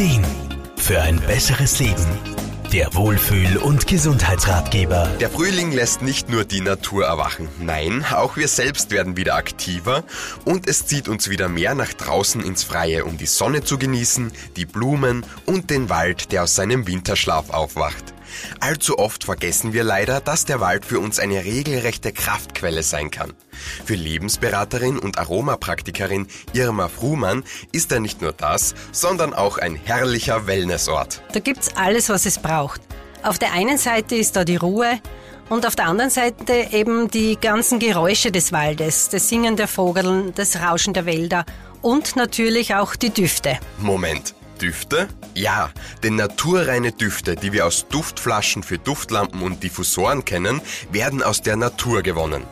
Ideen für ein besseres Leben. Der Wohlfühl- und Gesundheitsratgeber. Der Frühling lässt nicht nur die Natur erwachen. Nein, auch wir selbst werden wieder aktiver und es zieht uns wieder mehr nach draußen ins Freie, um die Sonne zu genießen, die Blumen und den Wald, der aus seinem Winterschlaf aufwacht. Allzu oft vergessen wir leider, dass der Wald für uns eine regelrechte Kraftquelle sein kann. Für Lebensberaterin und Aromapraktikerin Irma Fruhmann ist er nicht nur das, sondern auch ein herrlicher Wellnessort. Da gibt's alles, was es braucht. Auf der einen Seite ist da die Ruhe und auf der anderen Seite eben die ganzen Geräusche des Waldes, das Singen der Vogeln, das Rauschen der Wälder und natürlich auch die Düfte. Moment, Düfte? Ja, denn naturreine Düfte, die wir aus Duftflaschen für Duftlampen und Diffusoren kennen, werden aus der Natur gewonnen.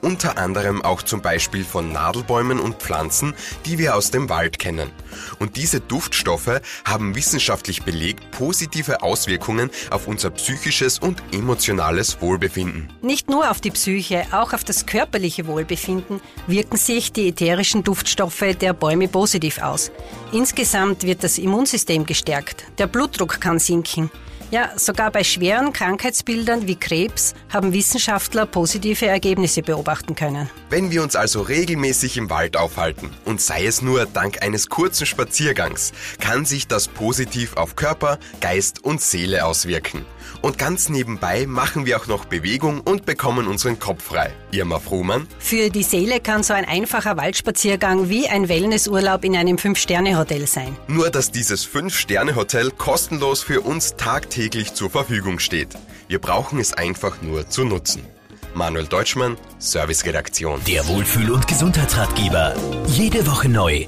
Unter anderem auch zum Beispiel von Nadelbäumen und Pflanzen, die wir aus dem Wald kennen. Und diese Duftstoffe haben wissenschaftlich belegt positive Auswirkungen auf unser psychisches und emotionales Wohlbefinden. Nicht nur auf die Psyche, auch auf das körperliche Wohlbefinden wirken sich die ätherischen Duftstoffe der Bäume positiv aus. Insgesamt wird das Immunsystem gestärkt, der Blutdruck kann sinken. Ja, sogar bei schweren Krankheitsbildern wie Krebs haben Wissenschaftler positive Ergebnisse beobachten können. Wenn wir uns also regelmäßig im Wald aufhalten, und sei es nur dank eines kurzen Spaziergangs, kann sich das positiv auf Körper, Geist und Seele auswirken. Und ganz nebenbei machen wir auch noch Bewegung und bekommen unseren Kopf frei. Irma Fruhmann? Für die Seele kann so ein einfacher Waldspaziergang wie ein Wellnessurlaub in einem Fünf-Sterne-Hotel sein. Nur, dass dieses Fünf-Sterne-Hotel kostenlos für uns tagtäglich zur Verfügung steht. Wir brauchen es einfach nur zu nutzen. Manuel Deutschmann, Serviceredaktion. Der Wohlfühl- und Gesundheitsratgeber. Jede Woche neu